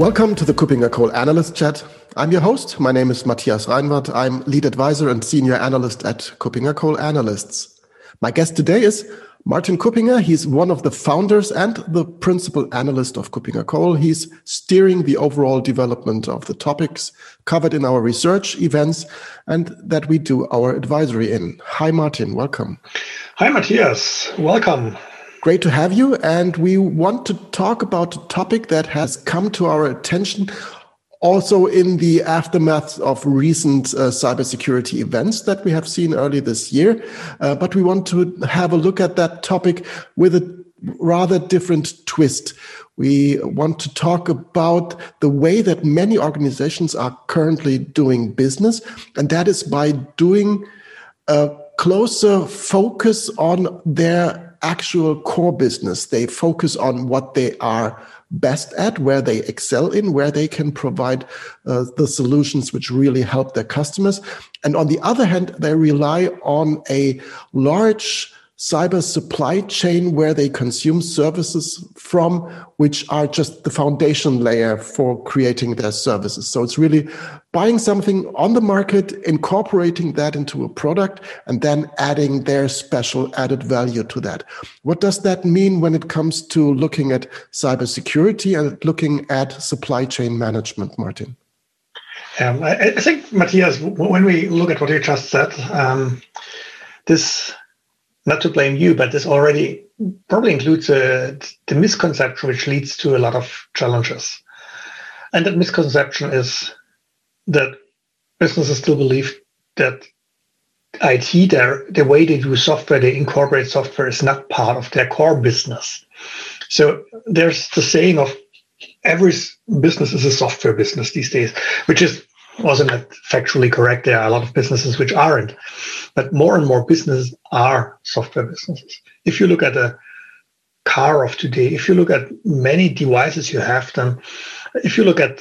Welcome to the KuppingerCole Analyst Chat. I'm your host. My name is Matthias Reinwarth. I'm lead advisor and senior analyst at KuppingerCole Analysts. My guest today is Martin Kuppinger. He's one of the founders and the principal analyst of KuppingerCole. He's steering the overall development of the topics covered in our research events and that we do our advisory in. Hi, Martin. Welcome. Hi, Matthias. Welcome. Great to have you. And we want to talk about a topic that has come to our attention also in the aftermath of recent uh, cybersecurity events that we have seen early this year. Uh, but we want to have a look at that topic with a rather different twist. We want to talk about the way that many organizations are currently doing business, and that is by doing a closer focus on their actual core business. They focus on what they are best at, where they excel in, where they can provide uh, the solutions which really help their customers. And on the other hand, they rely on a large cyber supply chain where they consume services from, which are just the foundation layer for creating their services. So it's really buying something on the market, incorporating that into a product, and then adding their special added value to that. What does that mean when it comes to looking at cybersecurity and looking at supply chain management, Martin? Um, I, I, think, Matthias, when we look at what you just said, um, this not to blame you, but this already probably includes the misconception which leads to a lot of challenges. And that misconception is that businesses still believe that IT, their, the way they do software, they incorporate software is not part of their core business. So there's the saying of every business is a software business these days, which is wasn't factually correct. There are a lot of businesses which aren't, but more and more businesses are software businesses. If you look at a car of today, if you look at many devices you have, then if you look at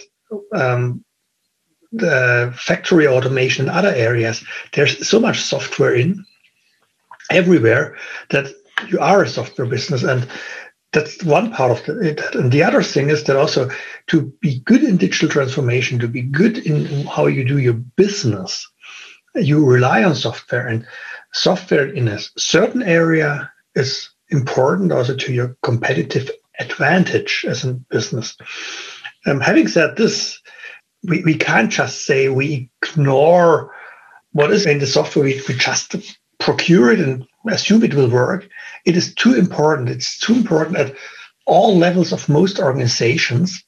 um, the factory automation and other areas, there's so much software in everywhere that you are a software business. And that's one part of it. And the other thing is that also to be good in digital transformation, to be good in how you do your business, you rely on software. And software in a certain area is important also to your competitive advantage as a business. Um, having said this, we, we can't just say we ignore what is in the software, we, we just procure it and assume it will work. It is too important. It's too important at all levels of most organizations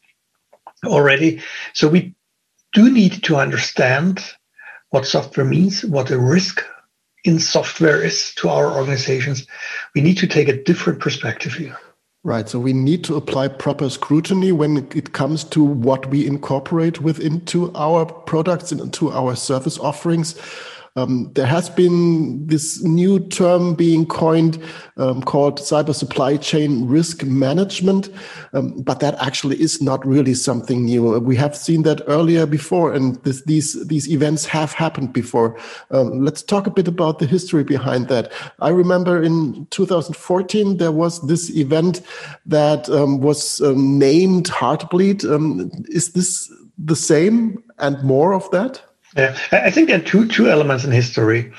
already. So we do need to understand what software means, what the risk in software is to our organizations. We need to take a different perspective here. Right. So we need to apply proper scrutiny when it comes to what we incorporate within to our products and into our service offerings. Um, there has been this new term being coined um, called cyber supply chain risk management, um, but that actually is not really something new. We have seen that earlier before, and this, these these events have happened before. Um, let's talk a bit about the history behind that. I remember in 2014 there was this event that um, was um, named Heartbleed. is this the same and more of that? Yeah, I think there are two two elements in history.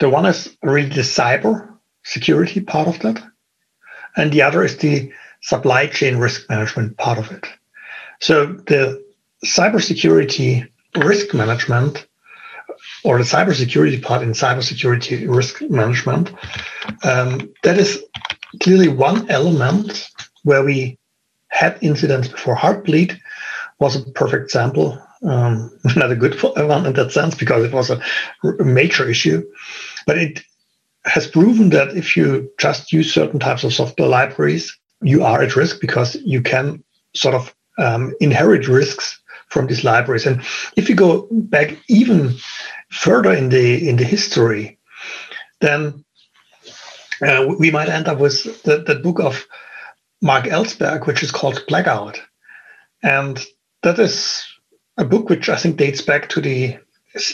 The one is really the cyber security part of that, and the other is the supply chain risk management part of it. So the cybersecurity risk management, or the cybersecurity part in cybersecurity risk management, um, that is clearly one element where we had incidents before. Heartbleed was a perfect example um, not a good one in that sense because it was a, major issue. But it has proven that if you just use certain types of software libraries, you are at risk because you can sort of um, inherit risks from these libraries. And if you go back even further in the in the history, then uh, we might end up with the book of Marc Elsberg, which is called Blackout, and that is a book which I think dates back to the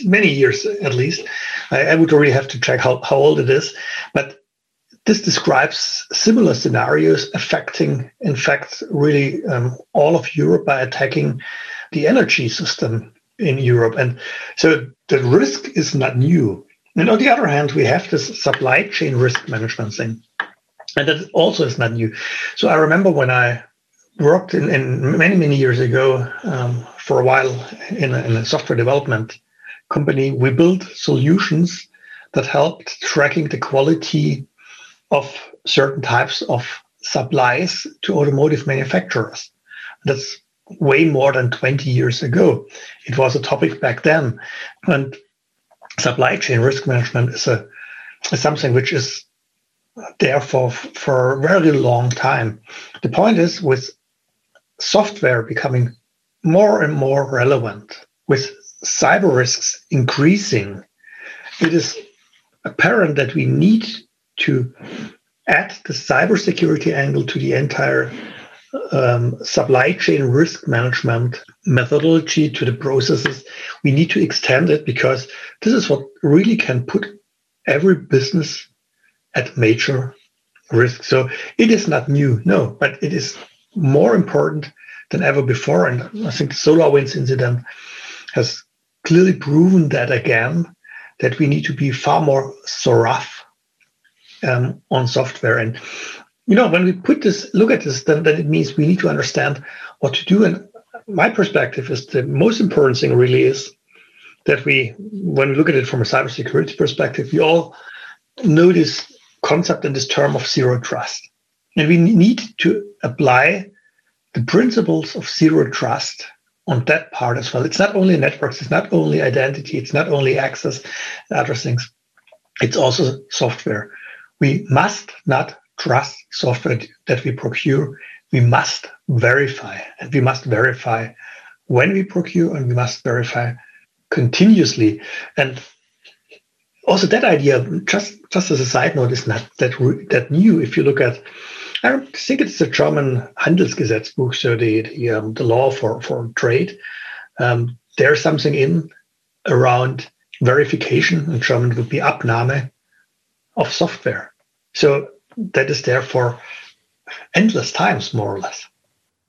many years at least. I, I would really have to check how, how old it is, but this describes similar scenarios affecting, in fact, really um, all of Europe by attacking the energy system in Europe. And so the risk is not new. And on the other hand, we have this supply chain risk management thing. And that also is not new. So I remember when I worked in, in many, many years ago um, for a while in a, in a software development company, we built solutions that helped tracking the quality of certain types of supplies to automotive manufacturers. That's way more than 20 years ago. It was a topic back then. And supply chain risk management is, a, is something which is there for, for a very long time. The point is, with software becoming more and more relevant, with cyber risks increasing, it is apparent that we need to add the cybersecurity angle to the entire um, supply chain risk management methodology to the processes. We need to extend it because this is what really can put every business at major risk. So it is not new, no, but it is more important than ever before. And I think the SolarWinds incident has clearly proven that again, that we need to be far more thorough um, on software. And you know, when we put this, look at this, then, then it means we need to understand what to do. And my perspective is the most important thing really is that we, when we look at it from a cybersecurity perspective, we all know this concept and this term of zero trust. And we need to apply the principles of zero trust on that part as well. It's not only networks, it's not only identity, it's not only access, other things. It's also software. We must not trust software that we procure. We must verify, and we must verify when we procure, and we must verify continuously. And also, that idea, just just as a side note, is not that that new. If you look at I think it's the German Handelsgesetzbuch, so the the, um, the law for for trade. Um, there's something in around verification. In German, would be Abnahme of software. So that is there for endless times, more or less.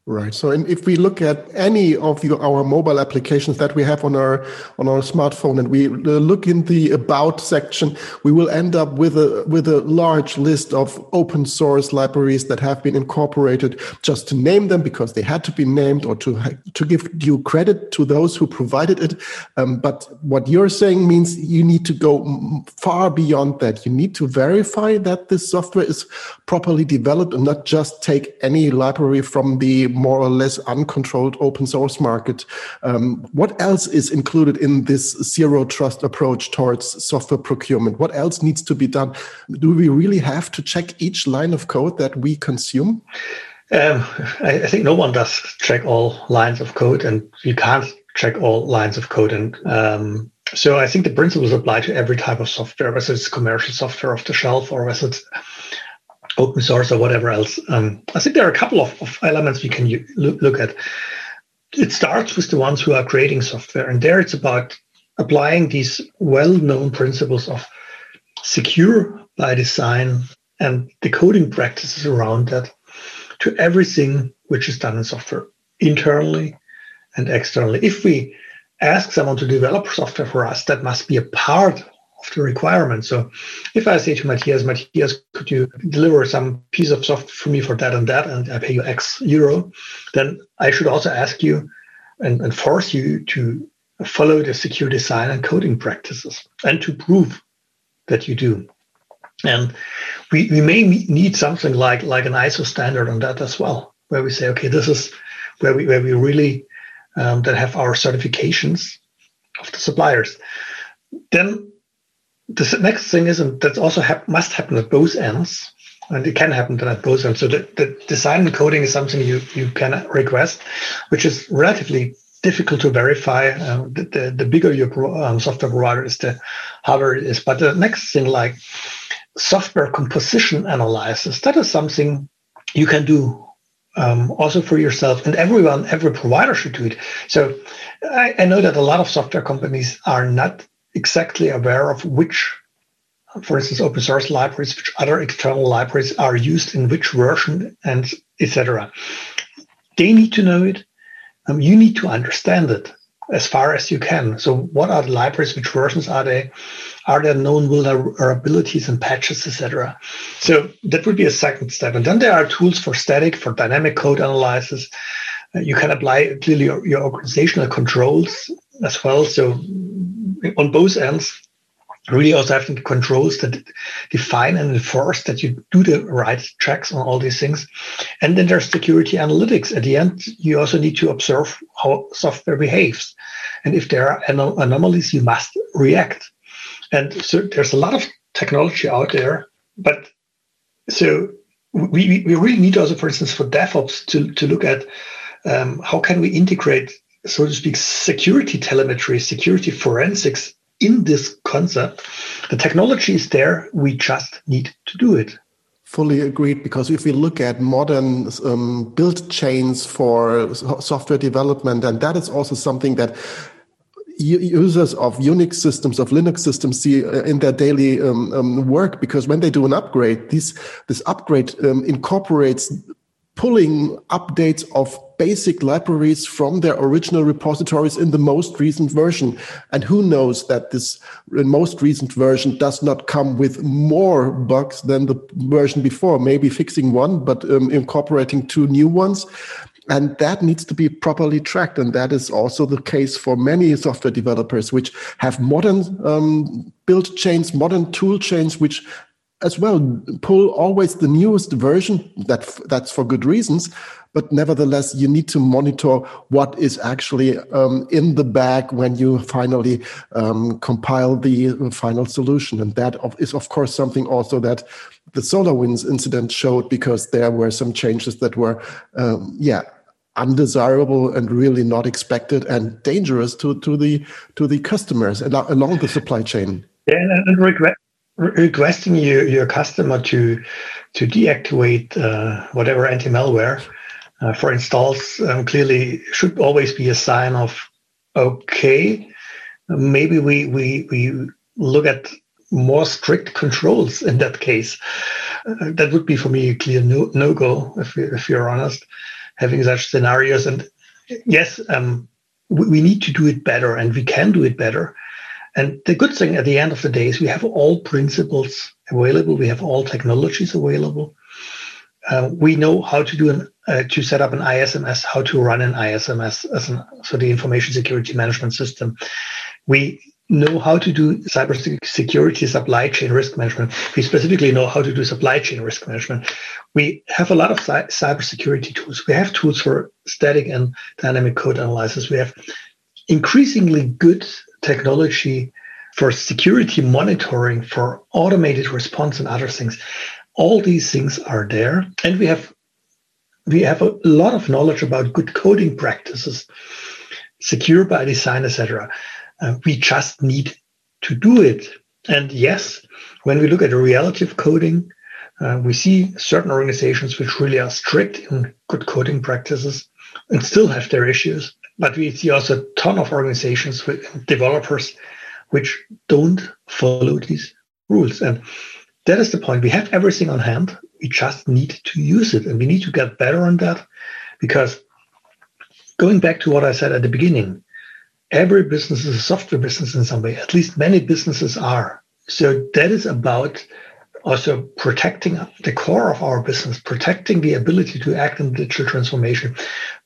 Right. So, and if we look at any of the, our mobile applications that we have on our on our smartphone, and we uh, look in the about section, we will end up with a with a large list of open source libraries that have been incorporated. Just to name them because they had to be named, or to to give due credit to those who provided it. Um, but what you're saying means you need to go far beyond that. You need to verify that this software is properly developed, and not just take any library from the more or less uncontrolled open source market. Um, what else is included in this zero trust approach towards software procurement? What else needs to be done? Do we really have to check each line of code that we consume? Um, I, I, think no one does check all lines of code, and you can't check all lines of code. And um, so I think the principles apply to every type of software, whether it's commercial software off the shelf or whether it's open source or whatever else. Um, I think there are a couple of, of elements we can look at. It starts with the ones who are creating software, and there it's about applying these well-known principles of secure by design and the coding practices around that to everything which is done in software internally and externally. If we ask someone to develop software for us, that must be a part of the requirement. So if I say to Matthias, Matthias, could you deliver some piece of software for me for that and that, and I pay you X euro, then I should also ask you and, and force you to follow the secure design and coding practices and to prove that you do. And we, we may need something like, like an ISO standard on that as well, where we say, okay, this is where we, where we really um, that have our certifications of the suppliers. Then the next thing is, and that also hap- must happen at both ends, and it can happen at both ends. So the, the design and coding is something you, you can request, which is relatively difficult to verify. Uh, the, the, the, bigger your pro, um, software provider is, the harder it is. But the next thing, like software composition analysis, that is something you can do um, also for yourself. And everyone, every provider should do it. So I, I know that a lot of software companies are not exactly aware of which for instance, open source libraries, which other external libraries are used in which version, and etc. They need to know it. Um, you need to understand it as far as you can. So, what are the libraries? Which versions are they? Are there known vulnerabilities and patches, etc.? So that would be a second step. And then there are tools for static, for dynamic code analysis. Uh, you can apply clearly your, your organizational controls as well. So on both ends, really also having controls that define and enforce that you do the right checks on all these things. And then there's security analytics. At the end, you also need to observe how software behaves. And if there are anom- anomalies, you must react. And so there's a lot of technology out there, but so we, we really need also, for instance, for DevOps to, to look at um, how can we integrate, so to speak, security telemetry, security forensics in this concept. The technology is there. We just need to do it. Fully agreed. Because if we look at modern um, build chains for software development, and that is also something that users of Unix systems, of Linux systems, see uh, in their daily um, um, work. Because when they do an upgrade, this this upgrade um, incorporates pulling updates of basic libraries from their original repositories in the most recent version. And who knows that this most recent version does not come with more bugs than the version before, maybe fixing one, but um, incorporating two new ones. And that needs to be properly tracked. And that is also the case for many software developers, which have modern um, build chains, modern tool chains, which as well pull always the newest version that that's for good reasons but nevertheless you need to monitor what is actually um, in the bag when you finally um, compile the final solution. And that is of course something also that the SolarWinds incident showed because there were some changes that were um, yeah undesirable and really not expected and dangerous to, to the to the customers along the supply chain. Yeah, and regret, requesting your, your customer to to deactivate uh, whatever anti-malware uh, for installs um, clearly should always be a sign of okay maybe we we we look at more strict controls in that case. Uh, that would be for me a clear no, no go if, if you're honest having such scenarios. And yes um, we, we need to do it better and we can do it better and the good thing at the end of the day is we have all principles available. We have all technologies available. Uh, we know how to do an uh, to set up an ISMS, how to run an ISMS as an, so the information security management system. We know how to do cybersecurity supply chain risk management. We specifically know how to do supply chain risk management. We have a lot of cybersecurity tools. We have tools for static and dynamic code analysis. We have increasingly good technology for security monitoring, for automated response and other things. All these things are there. And we have we have a lot of knowledge about good coding practices, secure by design, etc. Uh, we just need to do it. And yes, when we look at the reality of coding, uh, we see certain organizations which really are strict in good coding practices and still have their issues. But we see also a ton of organizations with developers which don't follow these rules. And that is the point. We have everything on hand. We just need to use it. And we need to get better on that because going back to what I said at the beginning, every business is a software business in some way. At least many businesses are. So that is about also protecting the core of our business, protecting the ability to act in digital transformation,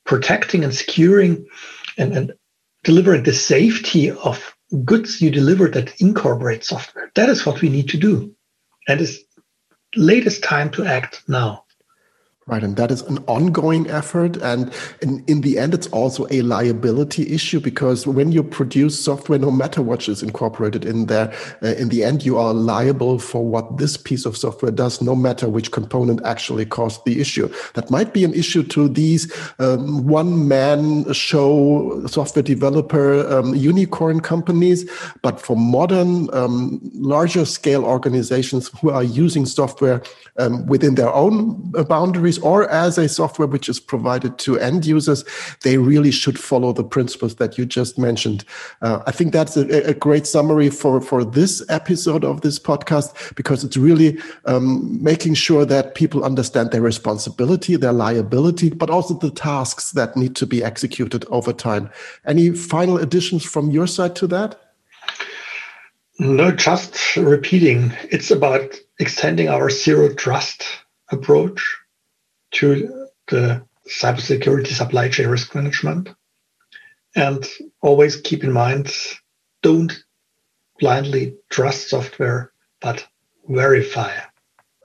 protecting and securing and, and delivering the safety of goods you deliver that incorporate software. That is what we need to do. And it's latest time to act now. Right, and that is an ongoing effort. And in, in the end, it's also a liability issue because when you produce software, no matter what is incorporated in there, uh, in the end, you are liable for what this piece of software does, no matter which component actually caused the issue. That might be an issue to these um, one man show software developer um, unicorn companies. But for modern, um, larger scale organizations who are using software um, within their own boundaries, or as a software which is provided to end users, they really should follow the principles that you just mentioned. Uh, I think that's a, a, great summary for, for this episode of this podcast because it's really um, making sure that people understand their responsibility, their liability, but also the tasks that need to be executed over time. Any final additions from your side to that? No, just repeating. It's about extending our zero trust approach to the cybersecurity supply chain risk management. And always keep in mind don't blindly trust software, but verify.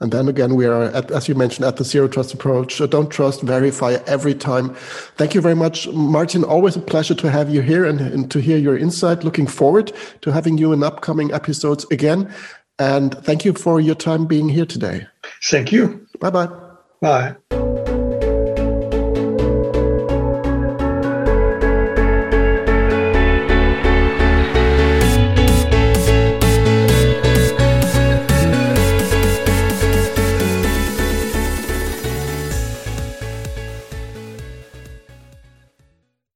And then again, we are, at, as you mentioned, at the zero trust approach. So don't trust, verify every time. Thank you very much, Martin. Always a pleasure to have you here and, and to hear your insight. Looking forward to having you in upcoming episodes again. And thank you for your time being here today. Thank you. Bye-bye. Bye.